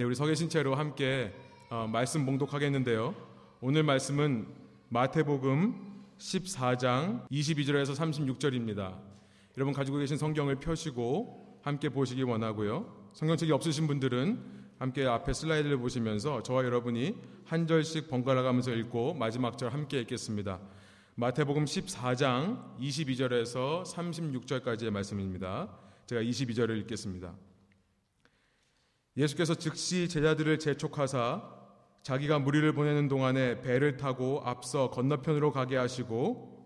네, 우리 서 계신 채로 함께 어, 말씀 봉독하겠는데요. 오늘 말씀은 마태복음 14장 22절에서 36절입니다. 여러분 가지고 계신 성경을 펴시고 함께 보시기 원하고요. 성경책이 없으신 분들은 함께 앞에 슬라이드를 보시면서 저와 여러분이 한 절씩 번갈아 가면서 읽고 마지막 절 함께 읽겠습니다. 마태복음 14장 22절에서 36절까지의 말씀입니다. 제가 22절을 읽겠습니다. 예수께서 즉시 제자들을 재촉하사 자기가 무리를 보내는 동안에 배를 타고 앞서 건너편으로 가게 하시고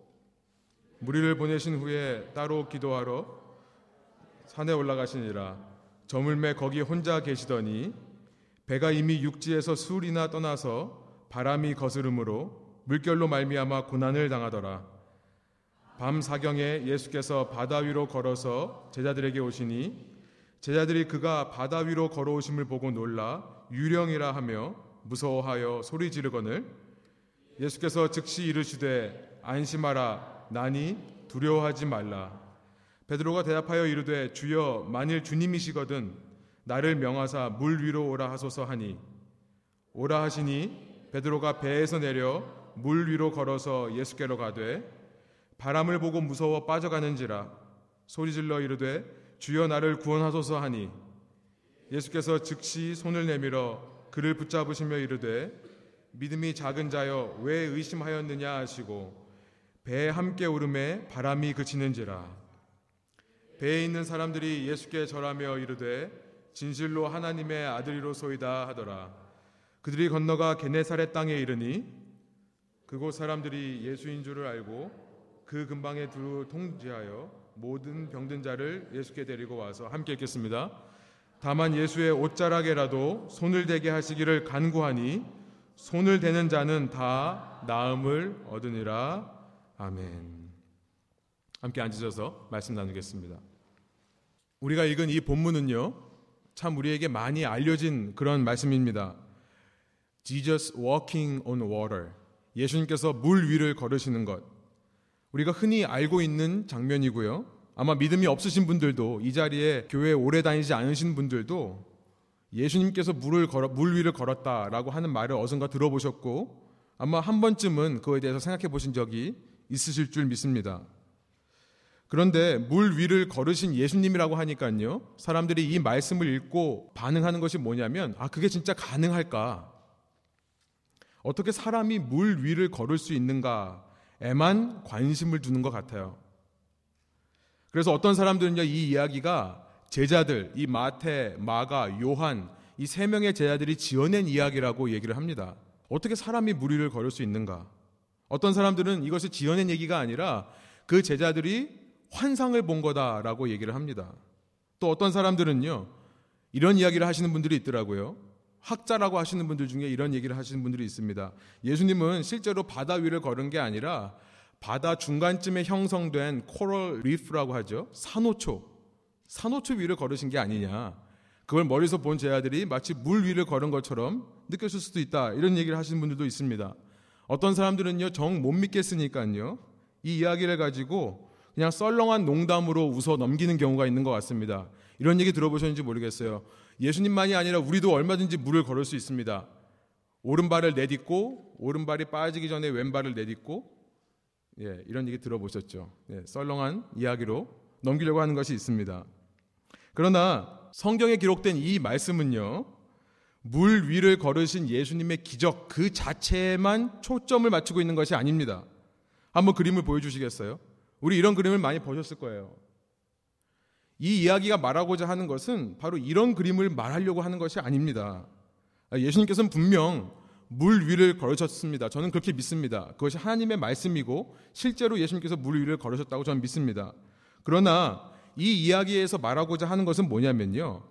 무리를 보내신 후에 따로 기도하러 산에 올라가시니라. 저물매 거기 혼자 계시더니 배가 이미 육지에서 술이나 떠나서 바람이 거스름으로 물결로 말미암아 고난을 당하더라. 밤 사경에 예수께서 바다 위로 걸어서 제자들에게 오시니 제자들이 그가 바다 위로 걸어오심을 보고 놀라 유령이라 하며 무서워하여 소리 지르거늘 예수께서 즉시 이르시되 안심하라 나니 두려워하지 말라. 베드로가 대답하여 이르되 주여 만일 주님이시거든 나를 명하사 물 위로 오라 하소서 하니. 오라 하시니 베드로가 배에서 내려 물 위로 걸어서 예수께로 가되 바람을 보고 무서워 빠져가는지라. 소리질러 이르되 주여 나를 구원하소서 하니 예수께서 즉시 손을 내밀어 그를 붙잡으시며 이르되 믿음이 작은 자여 왜 의심하였느냐 하시고 배에 함께 오름에 바람이 그치는지라. 배에 있는 사람들이 예수께 절하며 이르되 진실로 하나님의 아들이로소이다 하더라. 그들이 건너가 게네사렛 땅에 이르니 그곳 사람들이 예수인 줄을 알고 그 근방에 두루 통지하여 모든 병든 자를 예수께 데리고 와서 함께 읽겠습니다. 다만 예수의 옷자락에라도 손을 대게 하시기를 간구하니 손을 대는 자는 다 나음을 얻으니라. 아멘. 함께 앉으셔서 말씀 나누겠습니다. 우리가 읽은 이 본문은요, 참 우리에게 많이 알려진 그런 말씀입니다. Jesus walking on water. 예수님께서 물 위를 걸으시는 것. 우리가 흔히 알고 있는 장면이고요. 아마 믿음이 없으신 분들도 이 자리에 교회 오래 다니지 않으신 분들도 예수님께서 물을 걸어, 물 위를 걸었다라고 하는 말을 어선가 들어보셨고 아마 한 번쯤은 그거에 대해서 생각해 보신 적이 있으실 줄 믿습니다. 그런데 물 위를 걸으신 예수님이라고 하니까요. 사람들이 이 말씀을 읽고 반응하는 것이 뭐냐면 아 그게 진짜 가능할까? 어떻게 사람이 물 위를 걸을 수 있는가? 에만 관심을 두는 것 같아요. 그래서 어떤 사람들은요, 이 이야기가 제자들, 이 마태, 마가, 요한, 이 세 명의 제자들이 지어낸 이야기라고 얘기를 합니다. 어떻게 사람이 무리를 걸을 수 있는가? 어떤 사람들은 이것이 지어낸 얘기가 아니라 그 제자들이 환상을 본 거다라고 얘기를 합니다. 또 어떤 사람들은요, 이런 이야기를 하시는 분들이 있더라고요. 학자라고 하시는 분들 중에 이런 얘기를 하시는 분들이 있습니다. 예수님은 실제로 바다 위를 걸은 게 아니라 바다 중간쯤에 형성된 coral reef라고 하죠. 산호초. 산호초 위를 걸으신 게 아니냐. 그걸 멀리서 본 제자들이 마치 물 위를 걸은 것처럼 느꼈을 수도 있다. 이런 얘기를 하시는 분들도 있습니다. 어떤 사람들은요, 정 못 믿겠으니까요, 이 이야기를 가지고 그냥 썰렁한 농담으로 웃어 넘기는 경우가 있는 것 같습니다. 이런 얘기 들어보셨는지 모르겠어요. 예수님만이 아니라 우리도 얼마든지 물을 걸을 수 있습니다. 오른발을 내딛고 오른발이 빠지기 전에 왼발을 내딛고 예, 이런 얘기 들어보셨죠. 예, 썰렁한 이야기로 넘기려고 하는 것이 있습니다. 그러나 성경에 기록된 이 말씀은요. 물 위를 걸으신 예수님의 기적 그 자체에만 초점을 맞추고 있는 것이 아닙니다. 한번 그림을 보여주시겠어요? 우리 이런 그림을 많이 보셨을 거예요. 이 이야기가 말하고자 하는 것은 바로 이런 그림을 말하려고 하는 것이 아닙니다. 예수님께서는 분명 물 위를 걸으셨습니다. 저는 그렇게 믿습니다. 그것이 하나님의 말씀이고 실제로 예수님께서 물 위를 걸으셨다고 저는 믿습니다. 그러나 이 이야기에서 말하고자 하는 것은 뭐냐면요.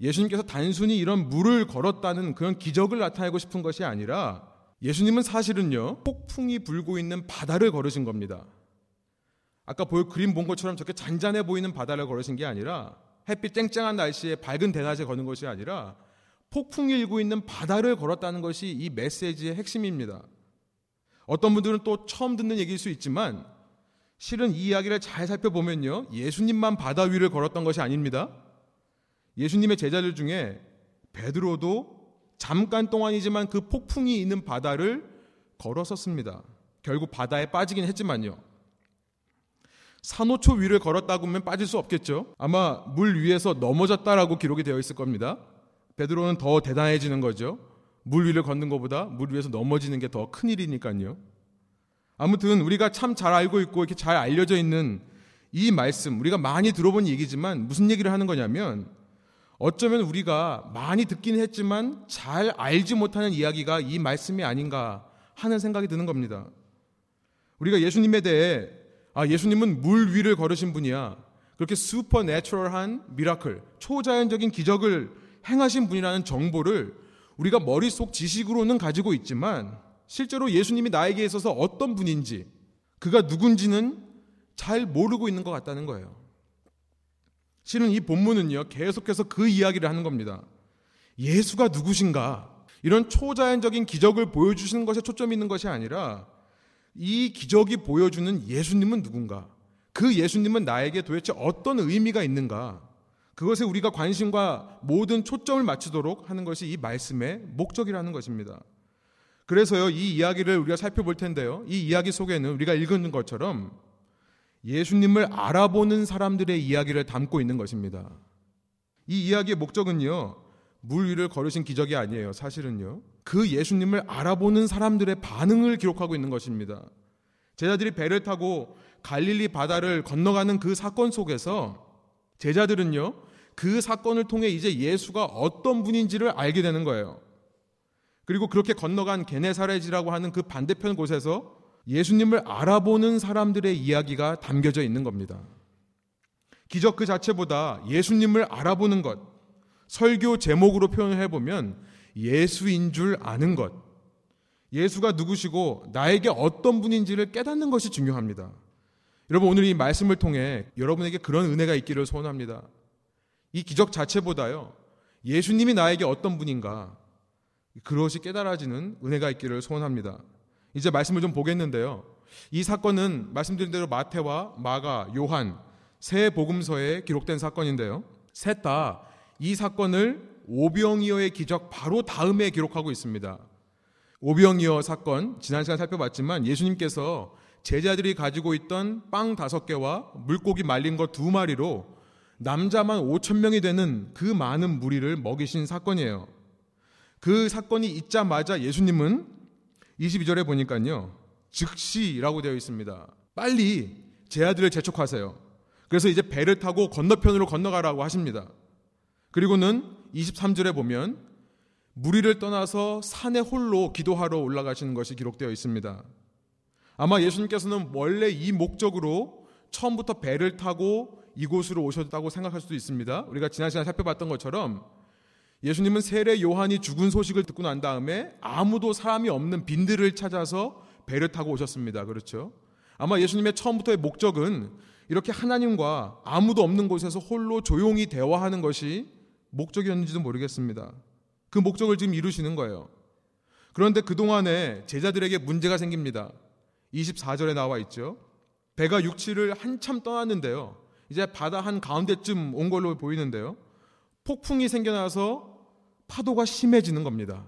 예수님께서 단순히 이런 물을 걸었다는 그런 기적을 나타내고 싶은 것이 아니라 예수님은 사실은요. 폭풍이 불고 있는 바다를 걸으신 겁니다. 아까 보여 그림 본 것처럼 저렇게 잔잔해 보이는 바다를 걸으신 게 아니라 햇빛 쨍쨍한 날씨에 밝은 대낮에 거는 것이 아니라 폭풍이 일고 있는 바다를 걸었다는 것이 이 메시지의 핵심입니다. 어떤 분들은 또 처음 듣는 얘기일 수 있지만 실은 이 이야기를 잘 살펴보면요. 예수님만 바다 위를 걸었던 것이 아닙니다. 예수님의 제자들 중에 베드로도 잠깐 동안이지만 그 폭풍이 있는 바다를 걸었었습니다. 결국 바다에 빠지긴 했지만요. 산호초 위를 걸었다고 하면 빠질 수 없겠죠. 아마 물 위에서 넘어졌다라고 기록이 되어 있을 겁니다. 베드로는 더 대단해지는 거죠. 물 위를 걷는 것보다 물 위에서 넘어지는 게 더 큰 일이니까요. 아무튼 우리가 참 잘 알고 있고 이렇게 잘 알려져 있는 이 말씀, 우리가 많이 들어본 얘기지만 무슨 얘기를 하는 거냐면 어쩌면 우리가 많이 듣긴 했지만 잘 알지 못하는 이야기가 이 말씀이 아닌가 하는 생각이 드는 겁니다. 우리가 예수님에 대해 아, 예수님은 물 위를 걸으신 분이야. 그렇게 supernatural한 miracle, 초자연적인 기적을 행하신 분이라는 정보를 우리가 머릿속 지식으로는 가지고 있지만 실제로 예수님이 나에게 있어서 어떤 분인지 그가 누군지는 잘 모르고 있는 것 같다는 거예요. 실은 이 본문은요, 계속해서 그 이야기를 하는 겁니다. 예수가 누구신가? 이런 초자연적인 기적을 보여주시는 것에 초점이 있는 것이 아니라 이 기적이 보여주는 예수님은 누군가? 그 예수님은 나에게 도대체 어떤 의미가 있는가? 그것에 우리가 관심과 모든 초점을 맞추도록 하는 것이 이 말씀의 목적이라는 것입니다. 그래서요, 이 이야기를 우리가 살펴볼 텐데요. 이 이야기 속에는 우리가 읽은 것처럼 예수님을 알아보는 사람들의 이야기를 담고 있는 것입니다. 이 이야기의 목적은요, 물 위를 걸으신 기적이 아니에요, 사실은요. 그 예수님을 알아보는 사람들의 반응을 기록하고 있는 것입니다. 제자들이 배를 타고 갈릴리 바다를 건너가는 그 사건 속에서 제자들은요, 그 사건을 통해 이제 예수가 어떤 분인지를 알게 되는 거예요. 그리고 그렇게 건너간 게네사레지라고 하는 그 반대편 곳에서 예수님을 알아보는 사람들의 이야기가 담겨져 있는 겁니다. 기적 그 자체보다 예수님을 알아보는 것, 설교 제목으로 표현을 해보면 예수인 줄 아는 것, 예수가 누구시고 나에게 어떤 분인지를 깨닫는 것이 중요합니다. 여러분 오늘 이 말씀을 통해 여러분에게 그런 은혜가 있기를 소원합니다. 이 기적 자체보다요. 예수님이 나에게 어떤 분인가 그것이 깨달아지는 은혜가 있기를 소원합니다. 이제 말씀을 좀 보겠는데요. 이 사건은 말씀드린 대로 마태와 마가, 요한 세 복음서에 기록된 사건인데요. 셋 다 이 사건을 오병이어의 기적 바로 다음에 기록하고 있습니다. 오병이어 사건 지난 시간 살펴봤지만 예수님께서 제자들이 가지고 있던 빵 다섯 개와 물고기 말린 것 두 마리로 남자만 5천 명이 되는 그 많은 무리를 먹이신 사건이에요. 그 사건이 있자마자 예수님은 22절에 보니까요. 즉시라고 되어 있습니다. 빨리 제 아들을 재촉하세요. 그래서 이제 배를 타고 건너편으로 건너가라고 하십니다. 그리고는 23절에 보면 무리를 떠나서 산에 홀로 기도하러 올라가시는 것이 기록되어 있습니다. 아마 예수님께서는 원래 이 목적으로 처음부터 배를 타고 이곳으로 오셨다고 생각할 수도 있습니다. 우리가 지난 시간에 살펴봤던 것처럼 예수님은 세례 요한이 죽은 소식을 듣고 난 다음에 아무도 사람이 없는 빈들을 찾아서 배를 타고 오셨습니다. 그렇죠? 아마 예수님의 처음부터의 목적은 이렇게 하나님과 아무도 없는 곳에서 홀로 조용히 대화하는 것이 목적이었는지도 모르겠습니다. 그 목적을 지금 이루시는 거예요. 그런데 그동안에 제자들에게 문제가 생깁니다. 24절에 나와 있죠. 배가 육지를 한참 떠났는데요. 이제 바다 한 가운데쯤 온 걸로 보이는데요. 폭풍이 생겨나서 파도가 심해지는 겁니다.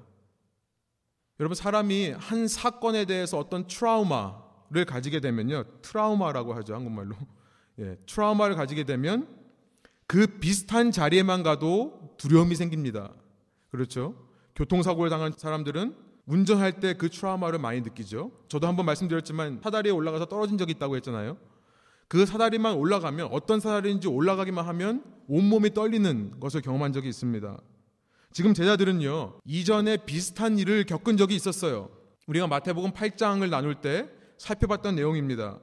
여러분 사람이 한 사건에 대해서 어떤 트라우마를 가지게 되면요. 트라우마라고 하죠. 한국말로. 예, 트라우마를 가지게 되면 그 비슷한 자리에만 가도 두려움이 생깁니다. 그렇죠? 교통사고를 당한 사람들은 운전할 때 그 트라우마를 많이 느끼죠. 저도 한번 말씀드렸지만 사다리에 올라가서 떨어진 적이 있다고 했잖아요. 그 사다리만 올라가면 어떤 사다리인지 올라가기만 하면 온몸이 떨리는 것을 경험한 적이 있습니다. 지금 제자들은요, 이전에 비슷한 일을 겪은 적이 있었어요. 우리가 마태복음 8장을 나눌 때 살펴봤던 내용입니다.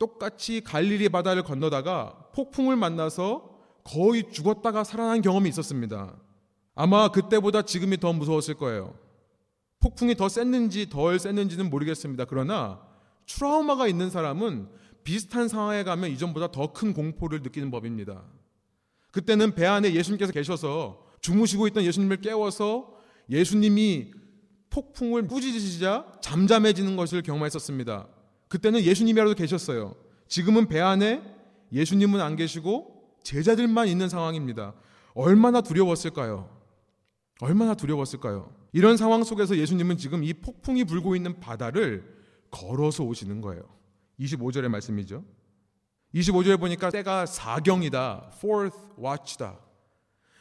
똑같이 갈릴리 바다를 건너다가 폭풍을 만나서 거의 죽었다가 살아난 경험이 있었습니다. 아마 그때보다 지금이 더 무서웠을 거예요. 폭풍이 더 셌는지 덜 셌는지는 모르겠습니다. 그러나 트라우마가 있는 사람은 비슷한 상황에 가면 이전보다 더 큰 공포를 느끼는 법입니다. 그때는 배 안에 예수님께서 계셔서 주무시고 있던 예수님을 깨워서 예수님이 폭풍을 꾸짖으시자 잠잠해지는 것을 경험했었습니다. 그때는 예수님이라도 계셨어요. 지금은 배 안에 예수님은 안 계시고 제자들만 있는 상황입니다. 얼마나 두려웠을까요? 얼마나 두려웠을까요? 이런 상황 속에서 예수님은 지금 이 폭풍이 불고 있는 바다를 걸어서 오시는 거예요. 25절의 말씀이죠. 25절에 보니까 때가 사경이다. fourth watch다.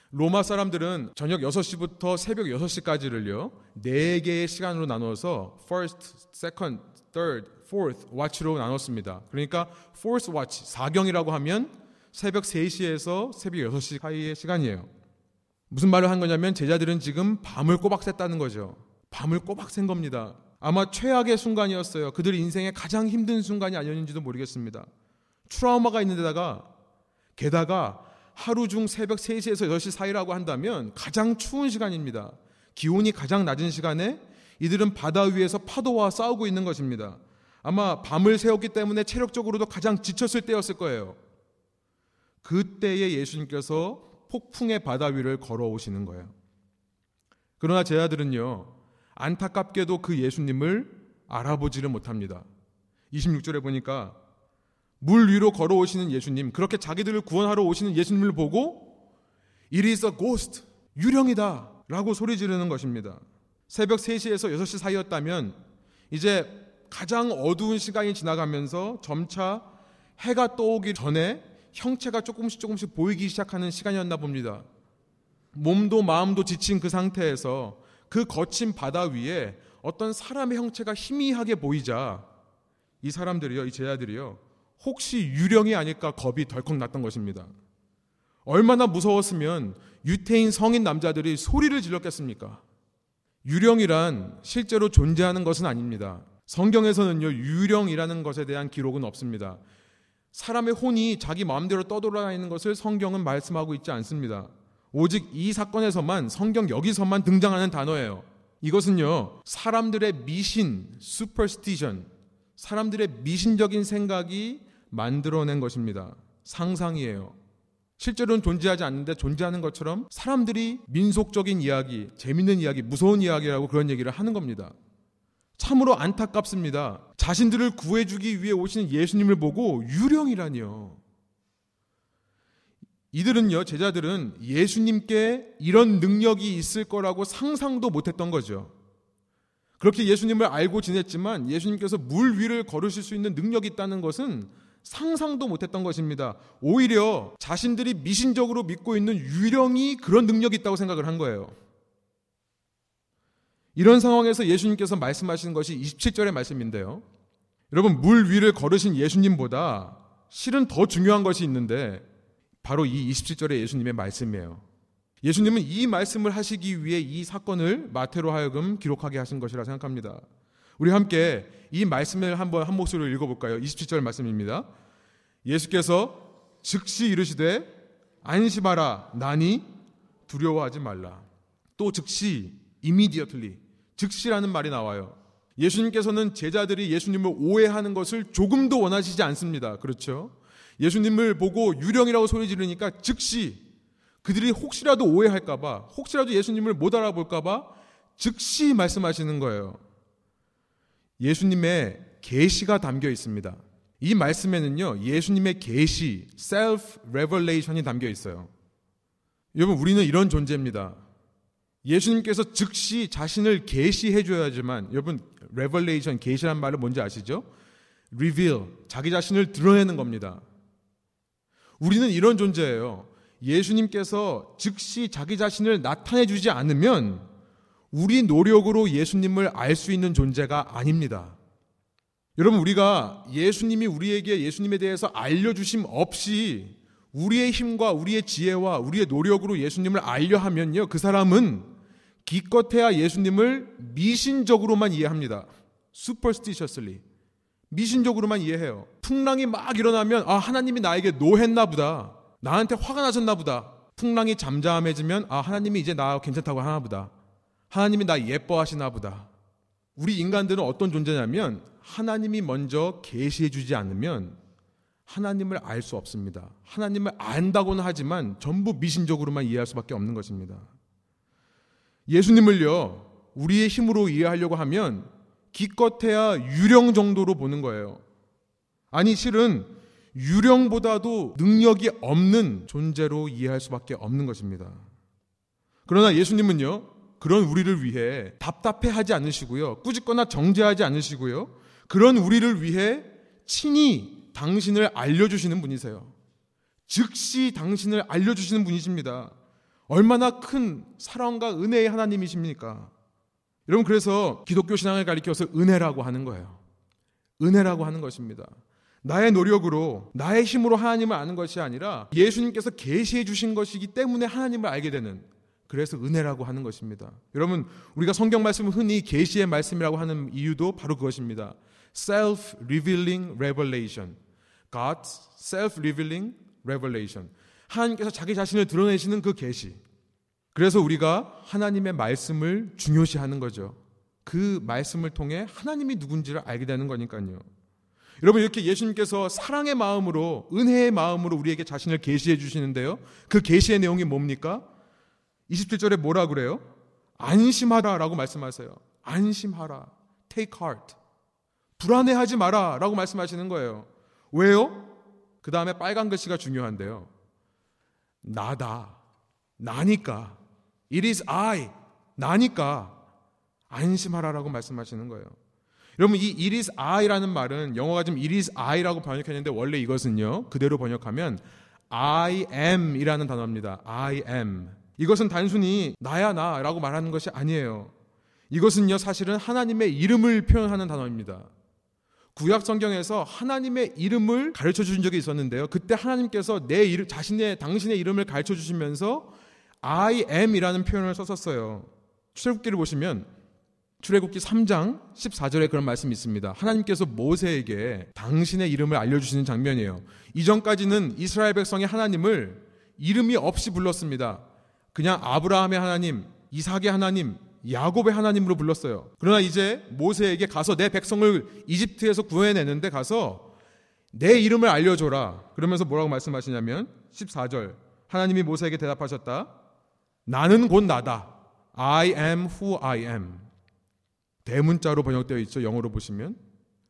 로마 사람들은 저녁 6시부터 새벽 6시까지를요. 4개의 시간으로 나눠서 first, second, third, fourth watch로 나눴습니다. 그러니까 fourth watch, 사경이라고 하면 새벽 3시에서 새벽 6시 사이의 시간이에요. 무슨 말을 한 거냐면 제자들은 지금 밤을 꼬박 샜다는 거죠. 밤을 꼬박 샌 겁니다. 아마 최악의 순간이었어요. 그들 인생의 가장 힘든 순간이 아니었는지도 모르겠습니다. 트라우마가 있는 데다가 게다가 하루 중 새벽 3시에서 6시 사이라고 한다면 가장 추운 시간입니다. 기온이 가장 낮은 시간에 이들은 바다 위에서 파도와 싸우고 있는 것입니다. 아마 밤을 새웠기 때문에 체력적으로도 가장 지쳤을 때였을 거예요. 그때에 예수님께서 폭풍의 바다 위를 걸어오시는 거예요. 그러나 제 아들은요, 안타깝게도 그 예수님을 알아보지를 못합니다. 26절에 보니까 물 위로 걸어오시는 예수님, 그렇게 자기들을 구원하러 오시는 예수님을 보고 It is a ghost, 유령이다 라고 소리 지르는 것입니다. 새벽 3시에서 6시 사이였다면 이제 가장 어두운 시간이 지나가면서 점차 해가 떠오기 전에 형체가 조금씩 조금씩 보이기 시작하는 시간이었나 봅니다. 몸도 마음도 지친 그 상태에서 그 거친 바다 위에 어떤 사람의 형체가 희미하게 보이자 이 사람들이요, 이 제자들이요, 혹시 유령이 아닐까 겁이 덜컥 났던 것입니다. 얼마나 무서웠으면 유태인 성인 남자들이 소리를 질렀겠습니까? 유령이란 실제로 존재하는 것은 아닙니다. 성경에서는요, 유령이라는 것에 대한 기록은 없습니다. 사람의 혼이 자기 마음대로 떠돌아다니는 것을 성경은 말씀하고 있지 않습니다. 오직 이 사건에서만 성경 여기서만 등장하는 단어예요. 이것은요, 사람들의 미신, superstition, 사람들의 미신적인 생각이 만들어낸 것입니다. 상상이에요. 실제로는 존재하지 않는데 존재하는 것처럼 사람들이 민속적인 이야기, 재밌는 이야기, 무서운 이야기라고 그런 얘기를 하는 겁니다. 참으로 안타깝습니다. 자신들을 구해주기 위해 오시는 예수님을 보고 유령이라니요. 이들은요, 제자들은 예수님께 이런 능력이 있을 거라고 상상도 못했던 거죠. 그렇게 예수님을 알고 지냈지만 예수님께서 물 위를 걸으실 수 있는 능력이 있다는 것은 상상도 못했던 것입니다. 오히려 자신들이 미신적으로 믿고 있는 유령이 그런 능력이 있다고 생각을 한 거예요. 이런 상황에서 예수님께서 말씀하시는 것이 27절의 말씀인데요. 여러분, 물 위를 걸으신 예수님보다 실은 더 중요한 것이 있는데 바로 이 27절의 예수님의 말씀이에요. 예수님은 이 말씀을 하시기 위해 이 사건을 마태로 하여금 기록하게 하신 것이라 생각합니다. 우리 함께 이 말씀을 한번 한 목소리로 읽어볼까요? 27절 말씀입니다. 예수께서 즉시 이르시되 안심하라 나니 두려워하지 말라. 또 즉시 immediately 즉시라는 말이 나와요. 예수님께서는 제자들이 예수님을 오해하는 것을 조금도 원하시지 않습니다. 그렇죠? 예수님을 보고 유령이라고 소리 지르니까 즉시 그들이 혹시라도 오해할까봐, 혹시라도 예수님을 못 알아볼까봐 즉시 말씀하시는 거예요. 예수님의 계시가 담겨 있습니다. 이 말씀에는요, 예수님의 계시, self revelation이 담겨 있어요. 여러분, 우리는 이런 존재입니다. 예수님께서 즉시 자신을 계시해 줘야지만 여러분 revelation 계시란 말은 뭔지 아시죠? reveal 자기 자신을 드러내는 겁니다. 우리는 이런 존재예요. 예수님께서 즉시 자기 자신을 나타내 주지 않으면 우리 노력으로 예수님을 알 수 있는 존재가 아닙니다. 여러분, 우리가 예수님이 우리에게 예수님에 대해서 알려 주심 없이 우리의 힘과 우리의 지혜와 우리의 노력으로 예수님을 알려 하면요. 그 사람은 기껏해야 예수님을 미신적으로만 이해합니다. superstitiously. 미신적으로만 이해해요. 풍랑이 막 일어나면 아 하나님이 나에게 노했나 보다. 나한테 화가 나셨나 보다. 풍랑이 잠잠해지면 아 하나님이 이제 나 괜찮다고 하나 보다. 하나님이 나 예뻐하시나 보다. 우리 인간들은 어떤 존재냐면 하나님이 먼저 계시해 주지 않으면 하나님을 알 수 없습니다. 하나님을 안다고는 하지만 전부 미신적으로만 이해할 수밖에 없는 것입니다. 예수님을요, 우리의 힘으로 이해하려고 하면 기껏해야 유령 정도로 보는 거예요. 아니, 실은 유령보다도 능력이 없는 존재로 이해할 수밖에 없는 것입니다. 그러나 예수님은요, 그런 우리를 위해 답답해 하지 않으시고요, 꾸짖거나 정죄하지 않으시고요, 그런 우리를 위해 친히 당신을 알려주시는 분이세요. 즉시 당신을 알려주시는 분이십니다. 얼마나 큰 사랑과 은혜의 하나님이십니까? 여러분, 그래서 기독교 신앙을 가리켜서 은혜라고 하는 거예요. 은혜라고 하는 것입니다. 나의 노력으로 나의 힘으로 하나님을 아는 것이 아니라 예수님께서 계시해 주신 것이기 때문에 하나님을 알게 되는 그래서 은혜라고 하는 것입니다. 여러분 우리가 성경 말씀을 흔히 계시의 말씀이라고 하는 이유도 바로 그것입니다. self revealing revelation. God's self revealing revelation. 하나님께서 자기 자신을 드러내시는 그 계시. 그래서 우리가 하나님의 말씀을 중요시하는 거죠. 그 말씀을 통해 하나님이 누군지를 알게 되는 거니까요. 여러분 이렇게 예수님께서 사랑의 마음으로 은혜의 마음으로 우리에게 자신을 계시해 주시는데요. 그 계시의 내용이 뭡니까? 27절에 뭐라 그래요? 안심하라라고 말씀하세요. 안심하라. Take heart. 불안해하지 마라라고 말씀하시는 거예요. 왜요? 그 다음에 빨간 글씨가 중요한데요. 나다. 나니까. It is I. 나니까. 안심하라라고 말씀하시는 거예요. 여러분 이 it is I라는 말은 영어가 지금 it is I라고 번역했는데 원래 이것은요 그대로 번역하면 I am이라는 단어입니다. I am. 이것은 단순히 나야 나라고 말하는 것이 아니에요. 이것은요 사실은 하나님의 이름을 표현하는 단어입니다. 구약 성경에서 하나님의 이름을 가르쳐 주신 적이 있었는데요. 그때 하나님께서 내 이름, 자신의 당신의 이름을 가르쳐 주시면서 I am이라는 표현을 썼었어요. 출애굽기를 보시면 출애굽기 3장 14절에 그런 말씀이 있습니다. 하나님께서 모세에게 당신의 이름을 알려주시는 장면이에요. 이전까지는 이스라엘 백성이 하나님을 이름이 없이 불렀습니다. 그냥 아브라함의 하나님, 이삭의 하나님, 야곱의 하나님으로 불렀어요. 그러나 이제 모세에게 가서 내 백성을 이집트에서 구해내는데 가서 내 이름을 알려줘라. 그러면서 뭐라고 말씀하시냐면 14절 하나님이 모세에게 대답하셨다. 나는 곧 나다. I am who I am. 대문자로 번역되어 있죠. 영어로 보시면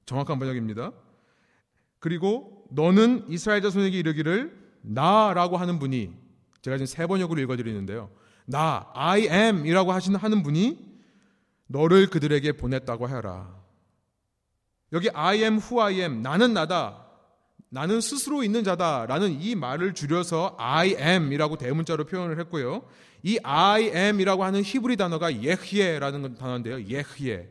정확한 번역입니다. 그리고 너는 이스라엘 자손에게 이르기를 나라고 하는 분이 제가 지금 세 번역으로 읽어드리는데요. 나 I am이라고 하시는 하는 분이 너를 그들에게 보냈다고 하라. 여기 I am who I am 나는 나다. 나는 스스로 있는 자다라는 이 말을 줄여서 I am이라고 대문자로 표현을 했고요. 이 I am이라고 하는 히브리 단어가 예흐예라는 단어인데요. 예흐예.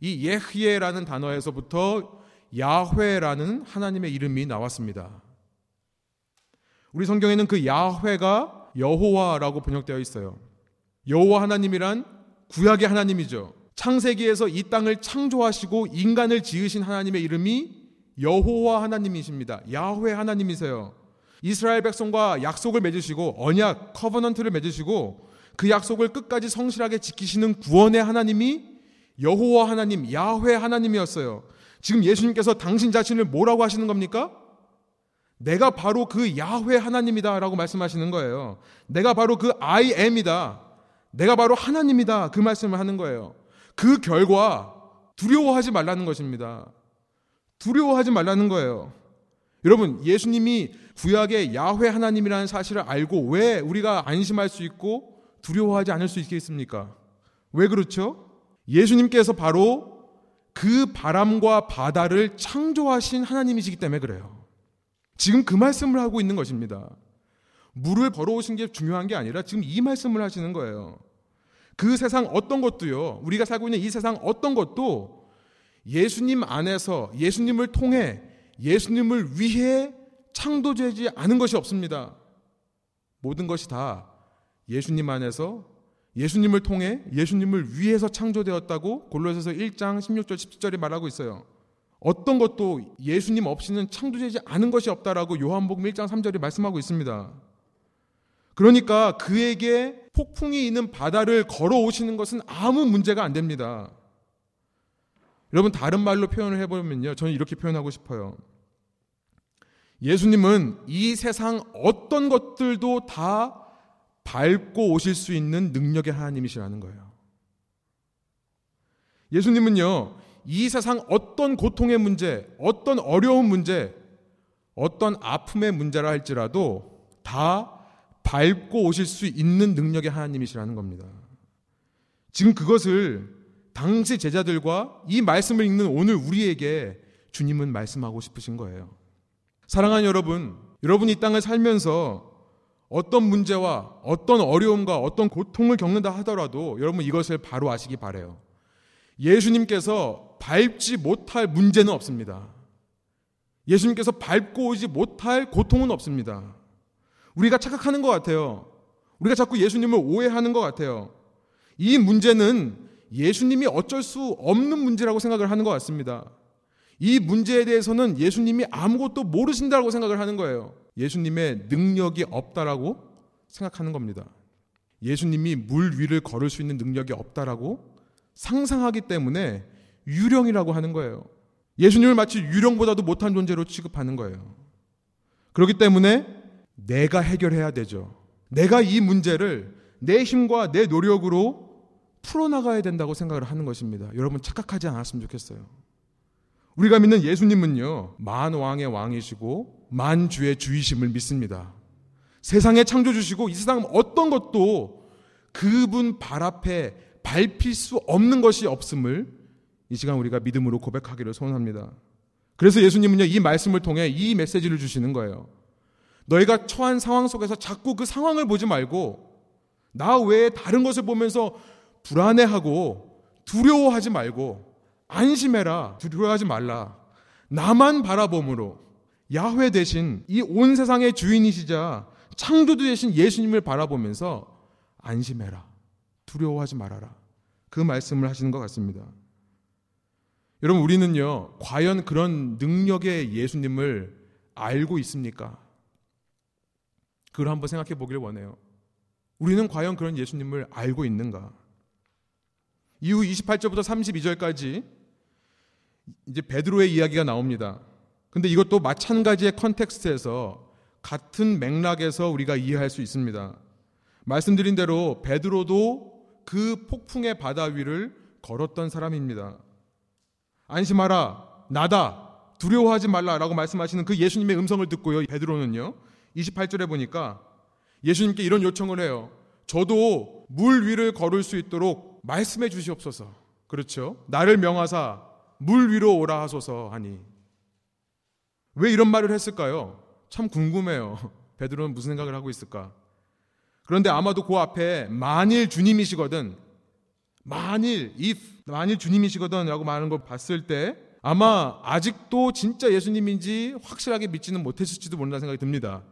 이 예흐예라는 단어에서부터 야훼라는 하나님의 이름이 나왔습니다. 우리 성경에는 그 야훼가 여호와라고 번역되어 있어요. 여호와 하나님이란 구약의 하나님이죠. 창세기에서 이 땅을 창조하시고 인간을 지으신 하나님의 이름이 여호와 하나님이십니다. 야훼 하나님이세요. 이스라엘 백성과 약속을 맺으시고 언약 커버넌트를 맺으시고 그 약속을 끝까지 성실하게 지키시는 구원의 하나님이 여호와 하나님 야훼 하나님이었어요. 지금 예수님께서 당신 자신을 뭐라고 하시는 겁니까? 내가 바로 그 야훼 하나님이다라고 말씀하시는 거예요. 내가 바로 그 I am이다. 내가 바로 하나님이다. 그 말씀을 하는 거예요. 그 결과 두려워하지 말라는 것입니다. 두려워하지 말라는 거예요. 여러분, 예수님이 구약의 야훼 하나님이라는 사실을 알고 왜 우리가 안심할 수 있고 두려워하지 않을 수 있겠습니까? 왜 그렇죠? 예수님께서 바로 그 바람과 바다를 창조하신 하나님이시기 때문에 그래요. 지금 그 말씀을 하고 있는 것입니다. 물을 걸어오신 게 중요한 게 아니라 지금 이 말씀을 하시는 거예요. 그 세상 어떤 것도요, 우리가 살고 있는 이 세상 어떤 것도 예수님 안에서 예수님을 통해 예수님을 위해 창조되지 않은 것이 없습니다. 모든 것이 다 예수님 안에서 예수님을 통해 예수님을 위해서 창조되었다고 골로새서 1장 16절 17절에 말하고 있어요. 어떤 것도 예수님 없이는 창조되지 않은 것이 없다라고 요한복음 1장 3절에 말씀하고 있습니다. 그러니까 그에게 폭풍이 있는 바다를 걸어오시는 것은 아무 문제가 안 됩니다. 여러분 다른 말로 표현을 해보면요. 저는 이렇게 표현하고 싶어요. 예수님은 이 세상 어떤 것들도 다 밟고 오실 수 있는 능력의 하나님이시라는 거예요. 예수님은요, 이 세상 어떤 고통의 문제, 어떤 어려운 문제, 어떤 아픔의 문제라 할지라도 다 밟고 오실 수 있는 능력의 하나님이시라는 겁니다. 지금 그것을 당시 제자들과 이 말씀을 읽는 오늘 우리에게 주님은 말씀하고 싶으신 거예요. 사랑하는 여러분, 여러분이 이 땅을 살면서 어떤 문제와 어떤 어려움과 어떤 고통을 겪는다 하더라도 여러분 이것을 바로 아시기 바래요. 예수님께서 밟지 못할 문제는 없습니다. 예수님께서 밟고 오지 못할 고통은 없습니다. 우리가 착각하는 것 같아요. 우리가 자꾸 예수님을 오해하는 것 같아요. 이 문제는 예수님이 어쩔 수 없는 문제라고 생각을 하는 것 같습니다. 이 문제에 대해서는 예수님이 아무것도 모르신다고 생각을 하는 거예요. 예수님의 능력이 없다라고 생각하는 겁니다. 예수님이 물 위를 걸을 수 있는 능력이 없다라고 상상하기 때문에 유령이라고 하는 거예요. 예수님을 마치 유령보다도 못한 존재로 취급하는 거예요. 그렇기 때문에 내가 해결해야 되죠. 내가 이 문제를 내 힘과 내 노력으로 풀어나가야 된다고 생각을 하는 것입니다. 여러분 착각하지 않았으면 좋겠어요. 우리가 믿는 예수님은요, 만 왕의 왕이시고 만 주의 주이심을 믿습니다. 세상에 창조주시고 이 세상 어떤 것도 그분 발 앞에 밟힐 수 없는 것이 없음을 이 시간 우리가 믿음으로 고백하기를 소원합니다. 그래서 예수님은요, 이 말씀을 통해 이 메시지를 주시는 거예요. 너희가 처한 상황 속에서 자꾸 그 상황을 보지 말고 나 외에 다른 것을 보면서 불안해하고 두려워하지 말고 안심해라. 두려워하지 말라. 나만 바라봄으로 야훼 대신 이 온 세상의 주인이시자 창조주 되신 예수님을 바라보면서 안심해라. 두려워하지 말아라. 그 말씀을 하시는 것 같습니다. 여러분, 우리는요, 과연 그런 능력의 예수님을 알고 있습니까? 그걸 한번 생각해 보길 원해요. 우리는 과연 그런 예수님을 알고 있는가? 이후 28절부터 32절까지 이제 베드로의 이야기가 나옵니다. 근데 이것도 마찬가지의 컨텍스트에서 같은 맥락에서 우리가 이해할 수 있습니다. 말씀드린 대로 베드로도 그 폭풍의 바다 위를 걸었던 사람입니다. 안심하라, 나다, 두려워하지 말라라고 말씀하시는 그 예수님의 음성을 듣고요. 베드로는요. 28절에 보니까 예수님께 이런 요청을 해요. 저도 물 위를 걸을 수 있도록 말씀해 주시옵소서. 그렇죠? 나를 명하사 물 위로 오라 하소서 하니. 왜 이런 말을 했을까요? 참 궁금해요. 베드로는 무슨 생각을 하고 있을까? 그런데 아마도 그 앞에 만일 주님이시거든, 만일, if, 만일 주님이시거든 라고 말하는 걸 봤을 때 아마 아직도 진짜 예수님인지 확실하게 믿지는 못했을지도 모른다는 생각이 듭니다.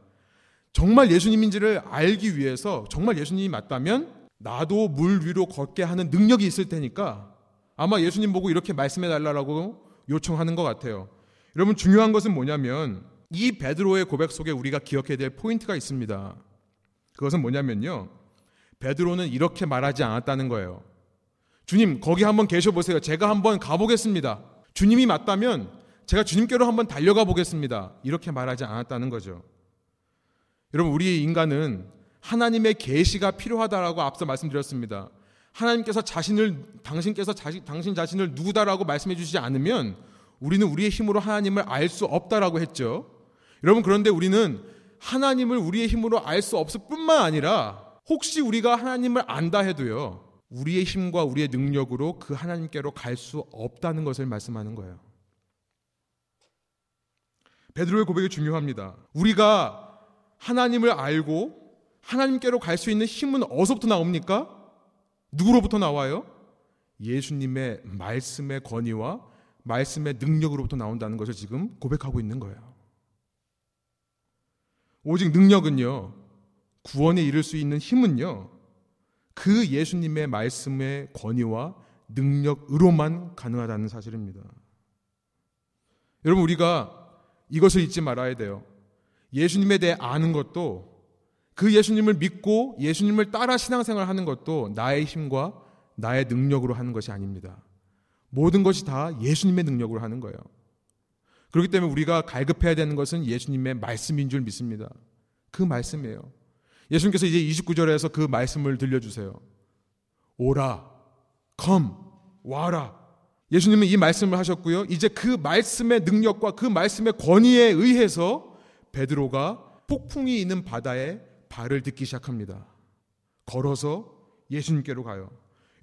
정말 예수님인지를 알기 위해서 정말 예수님이 맞다면 나도 물 위로 걷게 하는 능력이 있을 테니까 아마 예수님 보고 이렇게 말씀해 달라고 요청하는 것 같아요. 여러분 중요한 것은 뭐냐면 이 베드로의 고백 속에 우리가 기억해야 될 포인트가 있습니다. 그것은 뭐냐면요. 베드로는 이렇게 말하지 않았다는 거예요. 주님, 거기 한번 계셔 보세요. 제가 한번 가보겠습니다. 주님이 맞다면 제가 주님께로 한번 달려가 보겠습니다. 이렇게 말하지 않았다는 거죠. 여러분, 우리 인간은 하나님의 계시가 필요하다라고 앞서 말씀드렸습니다. 하나님께서 자신을 당신께서 자신, 당신 자신을 누구다라고 말씀해 주시지 않으면 우리는 우리의 힘으로 하나님을 알 수 없다라고 했죠. 여러분 그런데 우리는 하나님을 우리의 힘으로 알 수 없을 뿐만 아니라 혹시 우리가 하나님을 안다 해도요. 우리의 힘과 우리의 능력으로 그 하나님께로 갈 수 없다는 것을 말씀하는 거예요. 베드로의 고백이 중요합니다. 우리가 하나님을 알고 하나님께로 갈 수 있는 힘은 어디서부터 나옵니까? 누구로부터 나와요? 예수님의 말씀의 권위와 말씀의 능력으로부터 나온다는 것을 지금 고백하고 있는 거예요. 오직 능력은요, 구원에 이를 수 있는 힘은요, 그 예수님의 말씀의 권위와 능력으로만 가능하다는 사실입니다. 여러분, 우리가 이것을 잊지 말아야 돼요. 예수님에 대해 아는 것도 그 예수님을 믿고 예수님을 따라 신앙생활 하는 것도 나의 힘과 나의 능력으로 하는 것이 아닙니다. 모든 것이 다 예수님의 능력으로 하는 거예요. 그렇기 때문에 우리가 갈급해야 되는 것은 예수님의 말씀인 줄 믿습니다. 그 말씀이에요. 예수님께서 이제 29절에서 그 말씀을 들려주세요. 오라, come, 와라. 예수님은 이 말씀을 하셨고요. 이제 그 말씀의 능력과 그 말씀의 권위에 의해서 베드로가 폭풍이 있는 바다에 발을 딛기 시작합니다. 걸어서 예수님께로 가요.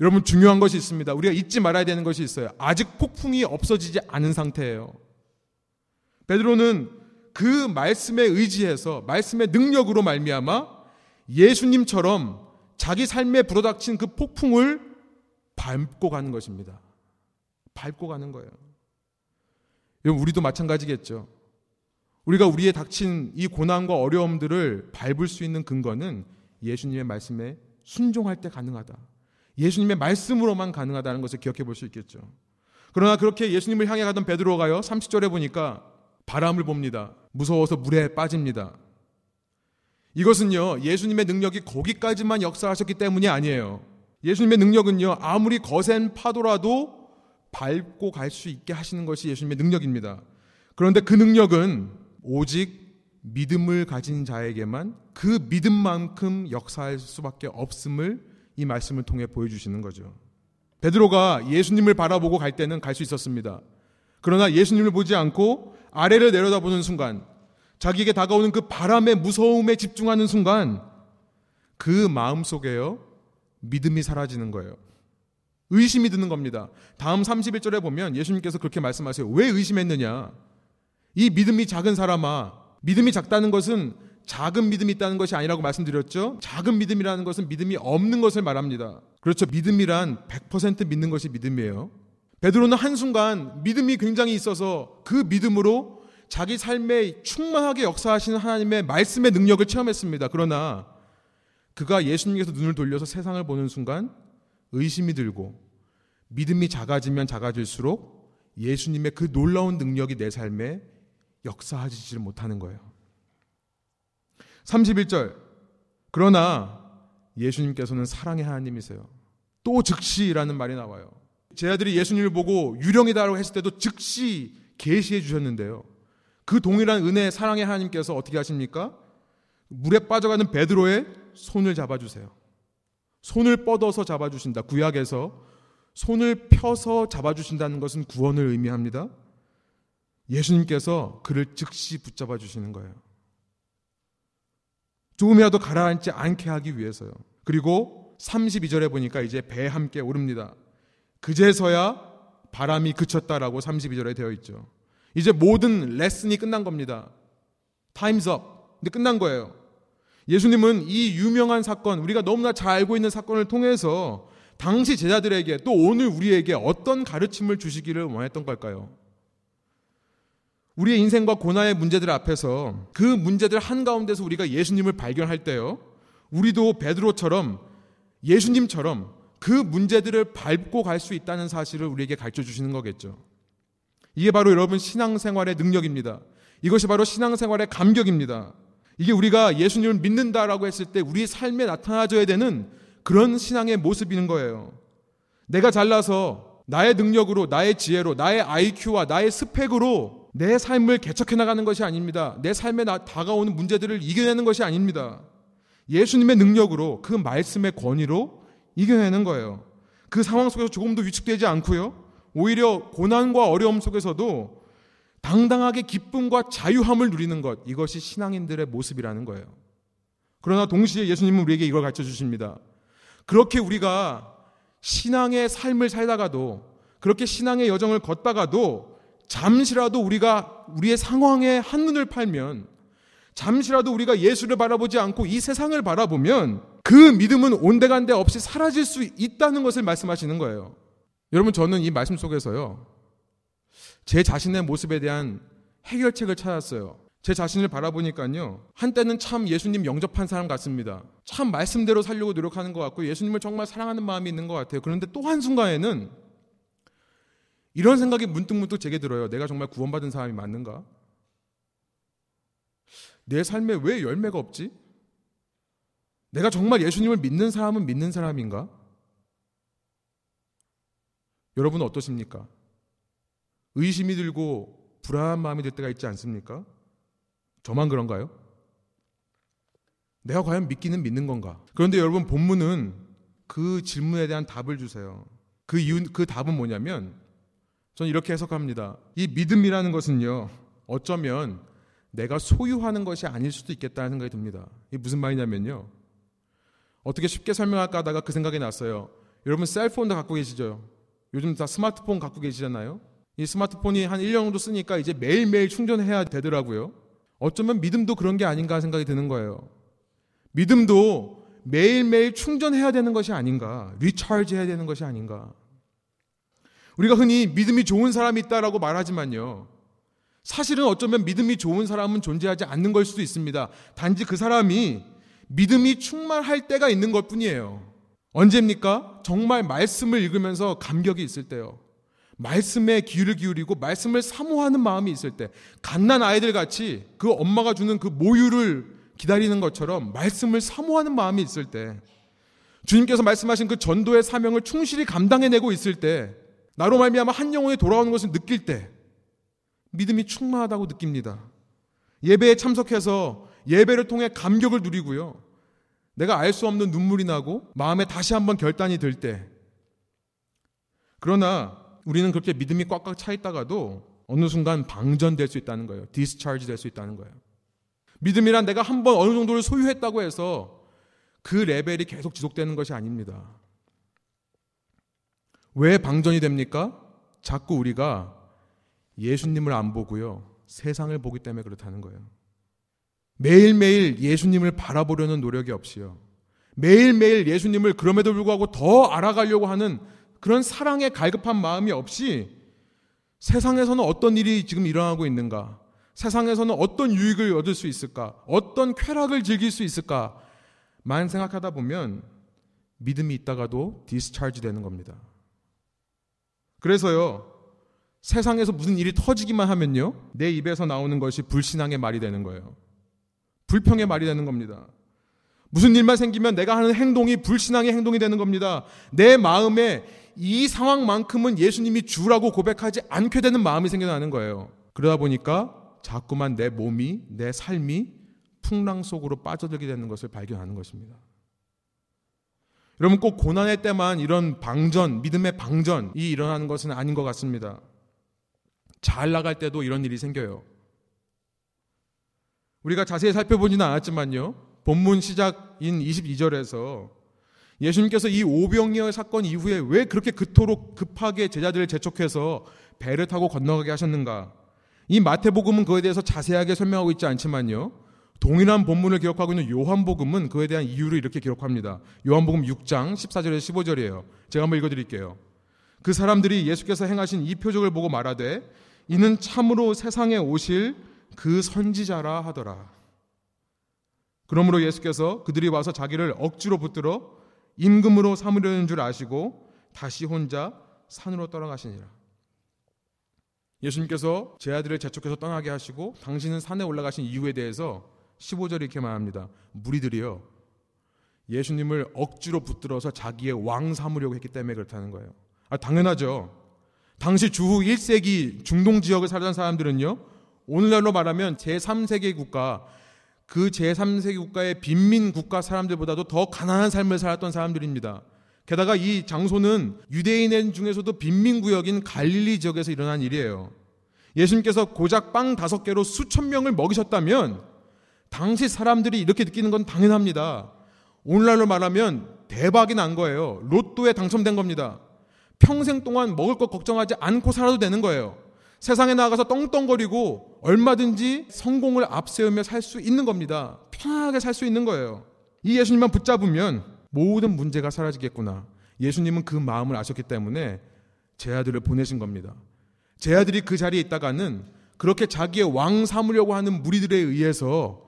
여러분 중요한 것이 있습니다. 우리가 잊지 말아야 되는 것이 있어요. 아직 폭풍이 없어지지 않은 상태예요. 베드로는 그 말씀에 의지해서 말씀의 능력으로 말미암아 예수님처럼 자기 삶에 불어닥친 그 폭풍을 밟고 가는 것입니다. 밟고 가는 거예요. 여러분 우리도 마찬가지겠죠. 우리가 우리의 닥친 이 고난과 어려움들을 밟을 수 있는 근거는 예수님의 말씀에 순종할 때 가능하다. 예수님의 말씀으로만 가능하다는 것을 기억해 볼 수 있겠죠. 그러나 그렇게 예수님을 향해 가던 베드로가요. 30절에 보니까 바람을 봅니다. 무서워서 물에 빠집니다. 이것은요. 예수님의 능력이 거기까지만 역사하셨기 때문이 아니에요. 예수님의 능력은요. 아무리 거센 파도라도 밟고 갈 수 있게 하시는 것이 예수님의 능력입니다. 그런데 그 능력은 오직 믿음을 가진 자에게만 그 믿음만큼 역사할 수밖에 없음을 이 말씀을 통해 보여주시는 거죠. 베드로가 예수님을 바라보고 갈 때는 갈 수 있었습니다. 그러나 예수님을 보지 않고 아래를 내려다보는 순간, 자기에게 다가오는 그 바람의 무서움에 집중하는 순간, 그 마음 속에요, 믿음이 사라지는 거예요. 의심이 드는 겁니다. 다음 31절에 보면 예수님께서 그렇게 말씀하세요. 왜 의심했느냐? 이 믿음이 작은 사람아, 믿음이 작다는 것은 작은 믿음이 있다는 것이 아니라고 말씀드렸죠. 작은 믿음이라는 것은 믿음이 없는 것을 말합니다. 그렇죠. 믿음이란 100% 믿는 것이 믿음이에요. 베드로는 한순간 믿음이 굉장히 있어서 그 믿음으로 자기 삶에 충만하게 역사하시는 하나님의 말씀의 능력을 체험했습니다. 그러나 그가 예수님께서 눈을 돌려서 세상을 보는 순간 의심이 들고 믿음이 작아지면 작아질수록 예수님의 그 놀라운 능력이 내 삶에 역사하지를 못하는 거예요. 31절. 그러나 예수님께서는 사랑의 하나님이세요. 또 즉시라는 말이 나와요. 제 아들이 예수님을 보고 유령이다라고 했을 때도 즉시 계시해 주셨는데요. 그 동일한 은혜 사랑의 하나님께서 어떻게 하십니까? 물에 빠져가는 베드로의 손을 잡아주세요. 손을 뻗어서 잡아주신다. 구약에서 손을 펴서 잡아주신다는 것은 구원을 의미합니다. 예수님께서 그를 즉시 붙잡아 주시는 거예요. 조금이라도 가라앉지 않게 하기 위해서요. 그리고 32절에 보니까 이제 배에 함께 오릅니다. 그제서야 바람이 그쳤다라고 32절에 되어 있죠. 이제 모든 레슨이 끝난 겁니다. Time's up. 근데 끝난 거예요. 예수님은 이 유명한 사건, 우리가 너무나 잘 알고 있는 사건을 통해서 당시 제자들에게 또 오늘 우리에게 어떤 가르침을 주시기를 원했던 걸까요? 우리의 인생과 고난의 문제들 앞에서 그 문제들 한가운데서 우리가 예수님을 발견할 때요. 우리도 베드로처럼 예수님처럼 그 문제들을 밟고 갈 수 있다는 사실을 우리에게 가르쳐 주시는 거겠죠. 이게 바로 여러분 신앙생활의 능력입니다. 이것이 바로 신앙생활의 감격입니다. 이게 우리가 예수님을 믿는다라고 했을 때 우리의 삶에 나타나줘야 되는 그런 신앙의 모습인 거예요. 내가 잘나서 나의 능력으로, 나의 지혜로, 나의 IQ와 나의 스펙으로 내 삶을 개척해 나가는 것이 아닙니다. 내 삶에 다가오는 문제들을 이겨내는 것이 아닙니다. 예수님의 능력으로 그 말씀의 권위로 이겨내는 거예요. 그 상황 속에서 조금도 위축되지 않고요. 오히려 고난과 어려움 속에서도 당당하게 기쁨과 자유함을 누리는 것. 이것이 신앙인들의 모습이라는 거예요. 그러나 동시에 예수님은 우리에게 이걸 가르쳐 주십니다. 그렇게 우리가 신앙의 삶을 살다가도 그렇게 신앙의 여정을 걷다가도 잠시라도 우리가 우리의 상황에 한눈을 팔면 잠시라도 우리가 예수를 바라보지 않고 이 세상을 바라보면 그 믿음은 온데간데 없이 사라질 수 있다는 것을 말씀하시는 거예요. 여러분 저는 이 말씀 속에서요. 제 자신의 모습에 대한 해결책을 찾았어요. 제 자신을 바라보니까요. 한때는 참 예수님 영접한 사람 같습니다. 참 말씀대로 살려고 노력하는 것 같고 예수님을 정말 사랑하는 마음이 있는 것 같아요. 그런데 또 한순간에는 이런 생각이 문득문득 제게 들어요. 내가 정말 구원받은 사람이 맞는가? 내 삶에 왜 열매가 없지? 내가 정말 예수님을 믿는 사람은 믿는 사람인가? 여러분 어떠십니까? 의심이 들고 불안한 마음이 들 때가 있지 않습니까? 저만 그런가요? 내가 과연 믿기는 믿는 건가? 그런데 여러분 본문은 그 질문에 대한 답을 주세요. 그 이유, 그 답은 뭐냐면 저는 이렇게 해석합니다. 이 믿음이라는 것은요, 어쩌면 내가 소유하는 것이 아닐 수도 있겠다는 생각이 듭니다. 이게 무슨 말이냐면요. 어떻게 쉽게 설명할까 하다가 그 생각이 났어요. 여러분 셀폰도 갖고 계시죠? 요즘 다 스마트폰 갖고 계시잖아요? 이 스마트폰이 한 1년 정도 쓰니까 이제 매일매일 충전해야 되더라고요. 어쩌면 믿음도 그런 게 아닌가 생각이 드는 거예요. 믿음도 매일매일 충전해야 되는 것이 아닌가, 리차지 해야 되는 것이 아닌가. 우리가 흔히 믿음이 좋은 사람이 있다라고 말하지만요. 사실은 어쩌면 믿음이 좋은 사람은 존재하지 않는 걸 수도 있습니다. 단지 그 사람이 믿음이 충만할 때가 있는 것 뿐이에요. 언제입니까? 정말 말씀을 읽으면서 감격이 있을 때요. 말씀에 귀를 기울이고 말씀을 사모하는 마음이 있을 때, 갓난 아이들 같이 그 엄마가 주는 그 모유를 기다리는 것처럼 말씀을 사모하는 마음이 있을 때, 주님께서 말씀하신 그 전도의 사명을 충실히 감당해내고 있을 때, 나로 말미암아 한 영혼이 돌아오는 것을 느낄 때, 믿음이 충만하다고 느낍니다. 예배에 참석해서 예배를 통해 감격을 누리고요. 내가 알 수 없는 눈물이 나고 마음에 다시 한번 결단이 들 때. 그러나 우리는 그렇게 믿음이 꽉꽉 차 있다가도 어느 순간 방전될 수 있다는 거예요. 디스차지 될 수 있다는 거예요. 믿음이란 내가 한 번 어느 정도를 소유했다고 해서 그 레벨이 계속 지속되는 것이 아닙니다. 왜 방전이 됩니까? 자꾸 우리가 예수님을 안 보고요. 세상을 보기 때문에 그렇다는 거예요. 매일매일 예수님을 바라보려는 노력이 없이요. 매일매일 예수님을 그럼에도 불구하고 더 알아가려고 하는 그런 사랑의 갈급한 마음이 없이 세상에서는 어떤 일이 지금 일어나고 있는가? 세상에서는 어떤 유익을 얻을 수 있을까? 어떤 쾌락을 즐길 수 있을까? 만 생각하다 보면 믿음이 있다가도 디스차지 되는 겁니다. 그래서요, 세상에서 무슨 일이 터지기만 하면요, 내 입에서 나오는 것이 불신앙의 말이 되는 거예요. 불평의 말이 되는 겁니다. 무슨 일만 생기면 내가 하는 행동이 불신앙의 행동이 되는 겁니다. 내 마음에 이 상황만큼은 예수님이 주라고 고백하지 않게 되는 마음이 생겨나는 거예요. 그러다 보니까 자꾸만 내 몸이, 내 삶이 풍랑 속으로 빠져들게 되는 것을 발견하는 것입니다. 여러분 꼭 고난의 때만 이런 방전, 믿음의 방전이 일어나는 것은 아닌 것 같습니다. 잘 나갈 때도 이런 일이 생겨요. 우리가 자세히 살펴보지는 않았지만요. 본문 시작인 22절에서 예수님께서 이 오병이어 사건 이후에 왜 그렇게 그토록 급하게 제자들을 재촉해서 배를 타고 건너가게 하셨는가? 이 마태복음은 그에 대해서 자세하게 설명하고 있지 않지만요. 동일한 본문을 기록하고 있는 요한복음은 그에 대한 이유를 이렇게 기록합니다. 요한복음 6장 14절에서 15절이에요. 제가 한번 읽어드릴게요. 그 사람들이 예수께서 행하신 이 표적을 보고 말하되 이는 참으로 세상에 오실 그 선지자라 하더라. 그러므로 예수께서 그들이 와서 자기를 억지로 붙들어 임금으로 삼으려는 줄 아시고 다시 혼자 산으로 떠나가시니라. 예수님께서 제 아들을 재촉해서 떠나게 하시고 당신은 산에 올라가신 이유에 대해서 15절 이렇게 말합니다. 무리들이요. 예수님을 억지로 붙들어서 자기의 왕 삼으려고 했기 때문에 그렇다는 거예요. 아, 당연하죠. 당시 주후 1세기 중동 지역을 살던 사람들은요. 오늘날로 말하면 제3세계 국가, 그 제3세계 국가의 빈민 국가 사람들보다도 더 가난한 삶을 살았던 사람들입니다. 게다가 이 장소는 유대인 중에서도 빈민 구역인 갈릴리 지역에서 일어난 일이에요. 예수님께서 고작 빵 다섯 개로 수천 명을 먹이셨다면 당시 사람들이 이렇게 느끼는 건 당연합니다. 오늘날로 말하면 대박이 난 거예요. 로또에 당첨된 겁니다. 평생 동안 먹을 것 걱정하지 않고 살아도 되는 거예요. 세상에 나가서 떵떵거리고 얼마든지 성공을 앞세우며 살 수 있는 겁니다. 편하게 살 수 있는 거예요. 이 예수님만 붙잡으면 모든 문제가 사라지겠구나. 예수님은 그 마음을 아셨기 때문에 제 아들을 보내신 겁니다. 제 아들이 그 자리에 있다가는 그렇게 자기의 왕 삼으려고 하는 무리들에 의해서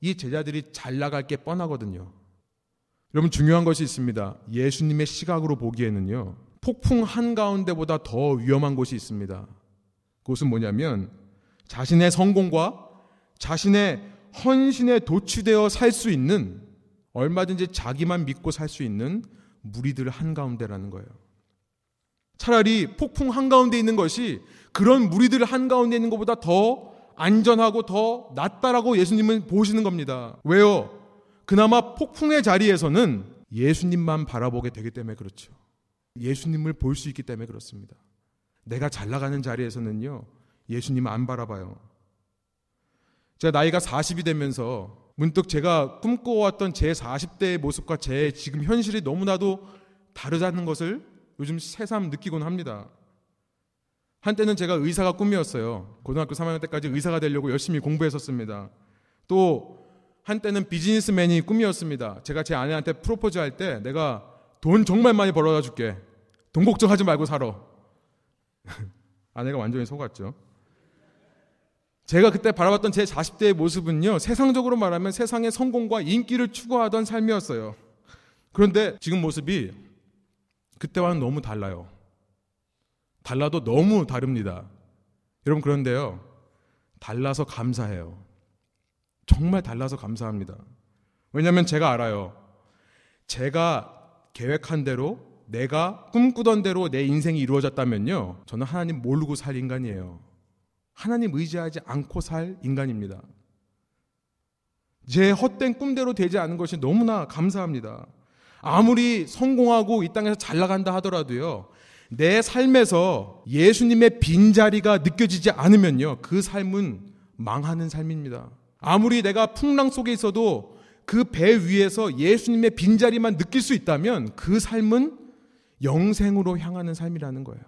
이 제자들이 잘 나갈 게 뻔하거든요. 여러분 중요한 것이 있습니다. 예수님의 시각으로 보기에는요. 폭풍 한가운데보다 더 위험한 곳이 있습니다. 그것은 뭐냐면 자신의 성공과 자신의 헌신에 도취되어 살 수 있는 얼마든지 자기만 믿고 살 수 있는 무리들 한가운데라는 거예요. 차라리 폭풍 한가운데 있는 것이 그런 무리들 한가운데 있는 것보다 더 안전하고 더 낫다라고 예수님은 보시는 겁니다. 왜요? 그나마 폭풍의 자리에서는 예수님만 바라보게 되기 때문에 그렇죠. 예수님을 볼 수 있기 때문에 그렇습니다. 내가 잘 나가는 자리에서는요, 예수님 안 바라봐요. 제가 나이가 40이 되면서 문득 제가 꿈꿔왔던 제 40대의 모습과 제 지금 현실이 너무나도 다르다는 것을 요즘 새삼 느끼곤 합니다. 한때는 제가 의사가 꿈이었어요. 고등학교 3학년 때까지 의사가 되려고 열심히 공부했었습니다. 또 한때는 비즈니스맨이 꿈이었습니다. 제가 제 아내한테 프로포즈 할 때 내가 돈 정말 많이 벌어다 줄게. 돈 걱정하지 말고 살아. 아내가 완전히 속았죠. 제가 그때 바라봤던 제 40대의 모습은요, 세상적으로 말하면 세상의 성공과 인기를 추구하던 삶이었어요. 그런데 지금 모습이 그때와는 너무 달라요. 달라도 너무 다릅니다. 여러분, 그런데요, 달라서 감사해요. 정말 달라서 감사합니다. 왜냐하면 제가 알아요. 제가 계획한 대로, 내가 꿈꾸던 대로 내 인생이 이루어졌다면요, 저는 하나님 모르고 살 인간이에요. 하나님 의지하지 않고 살 인간입니다. 제 헛된 꿈대로 되지 않은 것이 너무나 감사합니다. 아무리 성공하고 이 땅에서 잘 나간다 하더라도요, 내 삶에서 예수님의 빈자리가 느껴지지 않으면요, 그 삶은 망하는 삶입니다. 아무리 내가 풍랑 속에 있어도 그 배 위에서 예수님의 빈자리만 느낄 수 있다면 그 삶은 영생으로 향하는 삶이라는 거예요.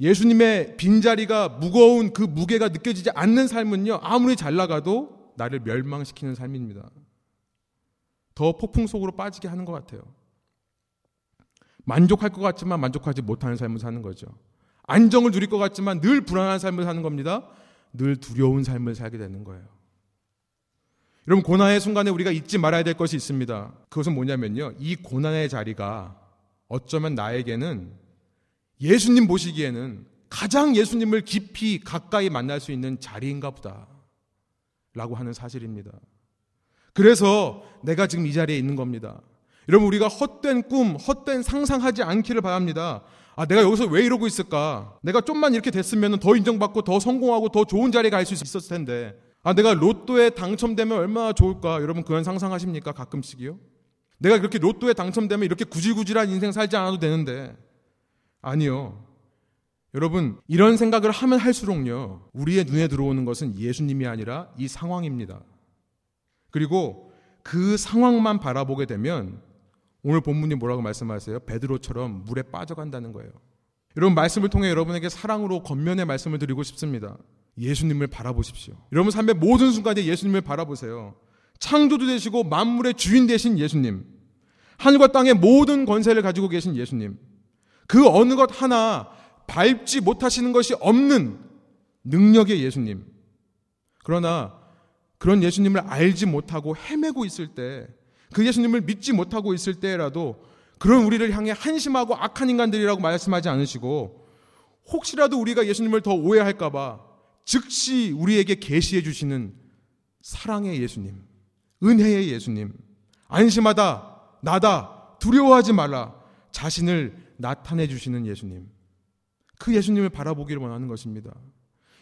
예수님의 빈자리가 무거운 그 무게가 느껴지지 않는 삶은요, 아무리 잘 나가도 나를 멸망시키는 삶입니다. 더 폭풍 속으로 빠지게 하는 것 같아요. 만족할 것 같지만 만족하지 못하는 삶을 사는 거죠. 안정을 누릴 것 같지만 늘 불안한 삶을 사는 겁니다. 늘 두려운 삶을 살게 되는 거예요. 여러분, 고난의 순간에 우리가 잊지 말아야 될 것이 있습니다. 그것은 뭐냐면요. 이 고난의 자리가 어쩌면 나에게는 예수님 보시기에는 가장 예수님을 깊이 가까이 만날 수 있는 자리인가 보다. 라고 하는 사실입니다. 그래서 내가 지금 이 자리에 있는 겁니다. 여러분, 우리가 헛된 꿈, 헛된 상상하지 않기를 바랍니다. 아, 내가 여기서 왜 이러고 있을까? 내가 좀만 이렇게 됐으면 더 인정받고 더 성공하고 더 좋은 자리에 갈 수 있었을 텐데. 아, 내가 로또에 당첨되면 얼마나 좋을까? 여러분, 그런 상상하십니까? 가끔씩이요? 내가 그렇게 로또에 당첨되면 이렇게 구질구질한 인생 살지 않아도 되는데. 아니요. 여러분, 이런 생각을 하면 할수록요, 우리의 눈에 들어오는 것은 예수님이 아니라 이 상황입니다. 그리고 그 상황만 바라보게 되면 오늘 본문이 뭐라고 말씀하세요? 베드로처럼 물에 빠져간다는 거예요. 여러분, 말씀을 통해 여러분에게 사랑으로 겉면의 말씀을 드리고 싶습니다. 예수님을 바라보십시오. 여러분 삶의 모든 순간에 예수님을 바라보세요. 창조도 되시고 만물의 주인 되신 예수님. 하늘과 땅의 모든 권세를 가지고 계신 예수님. 그 어느 것 하나 밟지 못하시는 것이 없는 능력의 예수님. 그러나 그런 예수님을 알지 못하고 헤매고 있을 때, 그 예수님을 믿지 못하고 있을 때라도 그런 우리를 향해 한심하고 악한 인간들이라고 말씀하지 않으시고 혹시라도 우리가 예수님을 더 오해할까봐 즉시 우리에게 계시해 주시는 사랑의 예수님, 은혜의 예수님, 안심하다, 나다, 두려워하지 말라, 자신을 나타내 주시는 예수님. 그 예수님을 바라보기를 원하는 것입니다.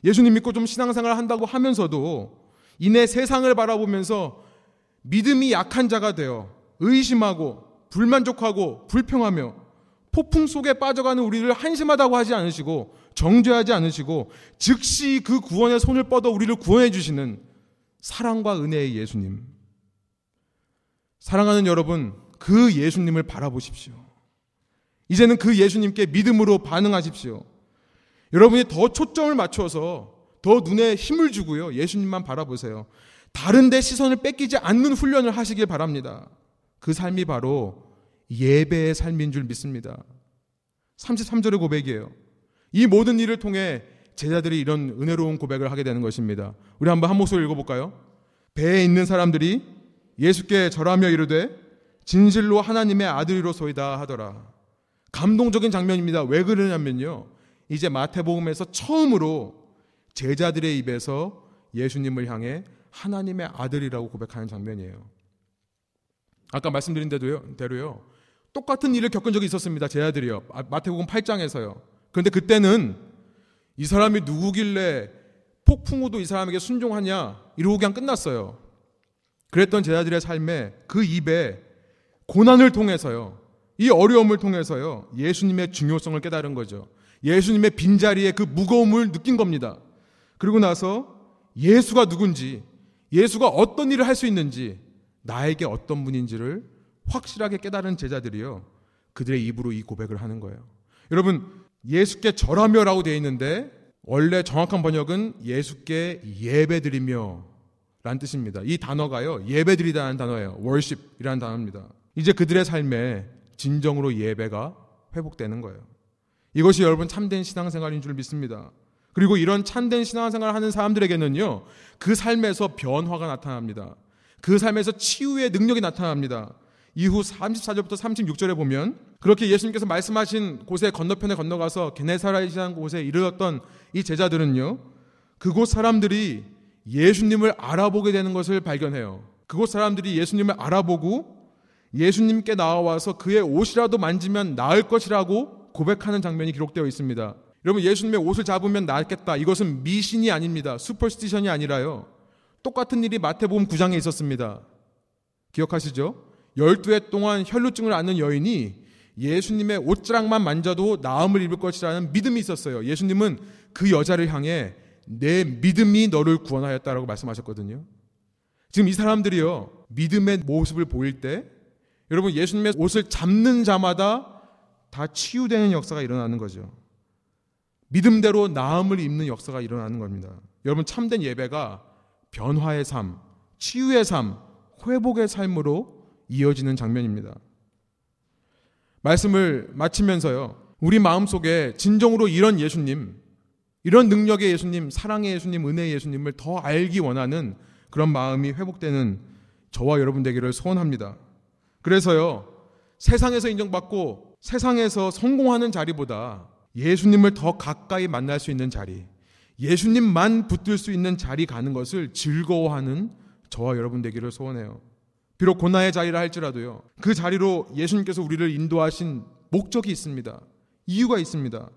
예수님 믿고 좀 신앙생활 한다고 하면서도 이내 세상을 바라보면서 믿음이 약한 자가 되어 의심하고 불만족하고 불평하며 폭풍 속에 빠져가는 우리를 한심하다고 하지 않으시고 정죄하지 않으시고 즉시 그 구원의 손을 뻗어 우리를 구원해 주시는 사랑과 은혜의 예수님. 사랑하는 여러분, 그 예수님을 바라보십시오. 이제는 그 예수님께 믿음으로 반응하십시오. 여러분이 더 초점을 맞춰서 더 눈에 힘을 주고요. 예수님만 바라보세요. 다른 데 시선을 뺏기지 않는 훈련을 하시길 바랍니다. 그 삶이 바로 예배의 삶인 줄 믿습니다. 33절의 고백이에요. 이 모든 일을 통해 제자들이 이런 은혜로운 고백을 하게 되는 것입니다. 우리 한번 한 목소리 읽어볼까요? 배에 있는 사람들이 예수께 절하며 이르되 진실로 하나님의 아들이로소이다 하더라. 감동적인 장면입니다. 왜 그러냐면요. 이제 마태복음에서 처음으로 제자들의 입에서 예수님을 향해 하나님의 아들이라고 고백하는 장면이에요. 아까 말씀드린 대로요. 똑같은 일을 겪은 적이 있었습니다. 제자들이요. 마태복음 8장에서요. 그런데 그때는 이 사람이 누구길래 폭풍우도 이 사람에게 순종하냐 이러고 그냥 끝났어요. 그랬던 제자들의 삶에 그 입에 고난을 통해서요. 이 어려움을 통해서요. 예수님의 중요성을 깨달은 거죠. 예수님의 빈자리에 그 무거움을 느낀 겁니다. 그리고 나서 예수가 누군지, 예수가 어떤 일을 할 수 있는지, 나에게 어떤 분인지를 확실하게 깨달은 제자들이요. 그들의 입으로 이 고백을 하는 거예요. 여러분, 예수께 절하며라고 되어 있는데 원래 정확한 번역은 예수께 예배드리며 라는 뜻입니다. 이 단어가요. 예배드리다는 단어예요. worship이라는 단어입니다. 이제 그들의 삶에 진정으로 예배가 회복되는 거예요. 이것이 여러분 참된 신앙생활인 줄 믿습니다. 그리고 이런 참된 신앙생활을 하는 사람들에게는요. 그 삶에서 변화가 나타납니다. 그 삶에서 치유의 능력이 나타납니다. 이후 34절부터 36절에 보면 그렇게 예수님께서 말씀하신 곳에 건너편에 건너가서 게네사라이라는 곳에 이르렀던 이 제자들은요. 그곳 사람들이 예수님을 알아보게 되는 것을 발견해요. 그곳 사람들이 예수님을 알아보고 예수님께 나와서 그의 옷이라도 만지면 나을 것이라고 고백하는 장면이 기록되어 있습니다. 여러분 예수님의 옷을 잡으면 낫겠다. 이것은 미신이 아닙니다. 슈퍼스티션이 아니라요. 똑같은 일이 마태복음 9장에 있었습니다. 기억하시죠? 12해 동안 혈루증을 앓는 여인이 예수님의 옷자락만 만져도 나음을 입을 것이라는 믿음이 있었어요. 예수님은 그 여자를 향해 내 믿음이 너를 구원하였다라고 말씀하셨거든요. 지금 이 사람들이요. 믿음의 모습을 보일 때 여러분 예수님의 옷을 잡는 자마다 다 치유되는 역사가 일어나는 거죠. 믿음대로 나음을 입는 역사가 일어나는 겁니다. 여러분 참된 예배가 변화의 삶, 치유의 삶, 회복의 삶으로 이어지는 장면입니다. 말씀을 마치면서요. 우리 마음속에 진정으로 이런 예수님, 이런 능력의 예수님, 사랑의 예수님, 은혜의 예수님을 더 알기 원하는 그런 마음이 회복되는 저와 여러분 되기를 소원합니다. 그래서요, 세상에서 인정받고 세상에서 성공하는 자리보다 예수님을 더 가까이 만날 수 있는 자리, 예수님만 붙들 수 있는 자리 가는 것을 즐거워하는 저와 여러분 되기를 소원해요. 비록 고난의 자리라 할지라도요, 그 자리로 예수님께서 우리를 인도하신 목적이 있습니다. 이유가 있습니다.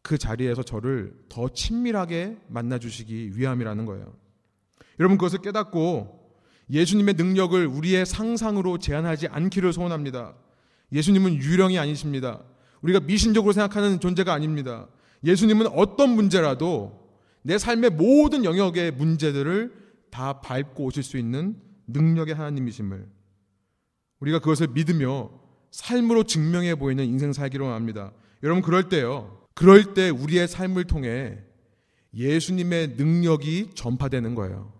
그 자리에서 저를 더 친밀하게 만나주시기 위함이라는 거예요. 여러분 그것을 깨닫고 예수님의 능력을 우리의 상상으로 제한하지 않기를 소원합니다. 예수님은 유령이 아니십니다. 우리가 미신적으로 생각하는 존재가 아닙니다. 예수님은 어떤 문제라도 내 삶의 모든 영역의 문제들을 다 밟고 오실 수 있는 능력의 하나님이심을 우리가 그것을 믿으며 삶으로 증명해 보이는 인생 살기로 합니다. 여러분 그럴 때요. 그럴 때 우리의 삶을 통해 예수님의 능력이 전파되는 거예요.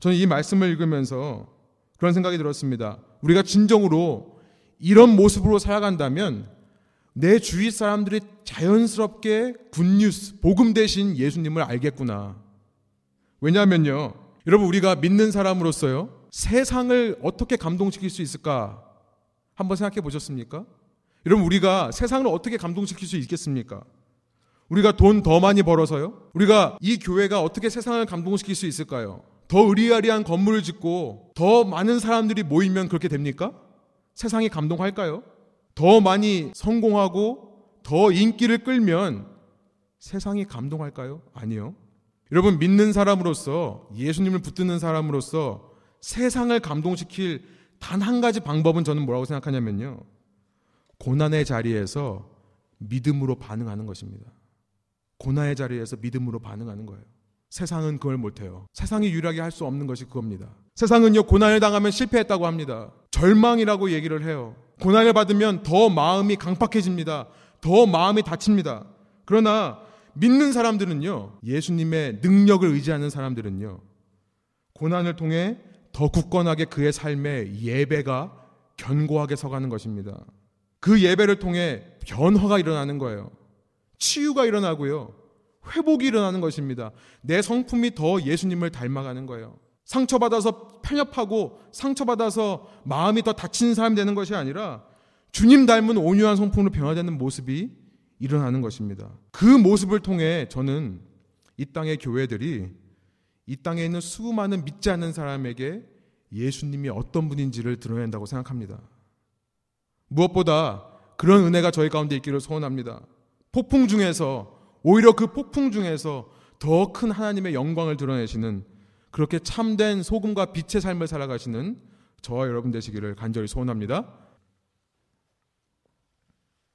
저는 이 말씀을 읽으면서 그런 생각이 들었습니다. 우리가 진정으로 이런 모습으로 살아간다면 내 주위 사람들이 자연스럽게 굿뉴스, 복음 대신 예수님을 알겠구나. 왜냐하면요. 여러분, 우리가 믿는 사람으로서요. 세상을 어떻게 감동시킬 수 있을까? 한번 생각해 보셨습니까? 여러분, 우리가 세상을 어떻게 감동시킬 수 있겠습니까? 우리가 돈 더 많이 벌어서요? 우리가 이 교회가 어떻게 세상을 감동시킬 수 있을까요? 더 의리아리한 건물을 짓고 더 많은 사람들이 모이면 그렇게 됩니까? 세상이 감동할까요? 더 많이 성공하고 더 인기를 끌면 세상이 감동할까요? 아니요. 여러분 믿는 사람으로서 예수님을 붙드는 사람으로서 세상을 감동시킬 단 한 가지 방법은 저는 뭐라고 생각하냐면요. 고난의 자리에서 믿음으로 반응하는 것입니다. 고난의 자리에서 믿음으로 반응하는 거예요. 세상은 그걸 못해요. 세상이 유일하게 할 수 없는 것이 그겁니다. 세상은요, 고난을 당하면 실패했다고 합니다. 절망이라고 얘기를 해요. 고난을 받으면 더 마음이 강팍해집니다. 더 마음이 다칩니다. 그러나 믿는 사람들은요, 예수님의 능력을 의지하는 사람들은요, 고난을 통해 더 굳건하게 그의 삶에 예배가 견고하게 서가는 것입니다. 그 예배를 통해 변화가 일어나는 거예요. 치유가 일어나고요. 회복이 일어나는 것입니다. 내 성품이 더 예수님을 닮아가는 거예요. 상처받아서 편협하고 상처받아서 마음이 더 다치는 사람이 되는 것이 아니라 주님 닮은 온유한 성품으로 변화되는 모습이 일어나는 것입니다. 그 모습을 통해 저는 이 땅의 교회들이 이 땅에 있는 수많은 믿지 않는 사람에게 예수님이 어떤 분인지를 드러낸다고 생각합니다. 무엇보다 그런 은혜가 저희 가운데 있기를 소원합니다. 폭풍 중에서 오히려 그 폭풍 중에서 더 큰 하나님의 영광을 드러내시는 그렇게 참된 소금과 빛의 삶을 살아가시는 저와 여러분 되시기를 간절히 소원합니다.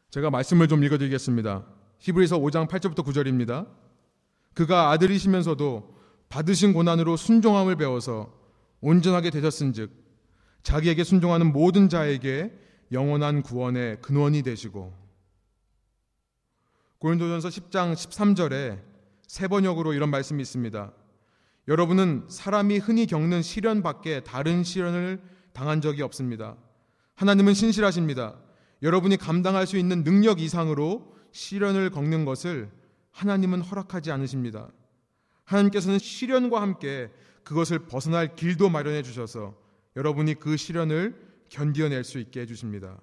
제가 말씀을 좀 읽어드리겠습니다. 히브리서 5장 8절부터 9절입니다. 그가 아들이시면서도 받으신 고난으로 순종함을 배워서 온전하게 되셨은즉 자기에게 순종하는 모든 자에게 영원한 구원의 근원이 되시고 고린도전서 10장 13절에 세 번역으로 이런 말씀이 있습니다. 여러분은 사람이 흔히 겪는 시련 밖에 다른 시련을 당한 적이 없습니다. 하나님은 신실하십니다. 여러분이 감당할 수 있는 능력 이상으로 시련을 겪는 것을 하나님은 허락하지 않으십니다. 하나님께서는 시련과 함께 그것을 벗어날 길도 마련해 주셔서 여러분이 그 시련을 견디어낼 수 있게 해주십니다.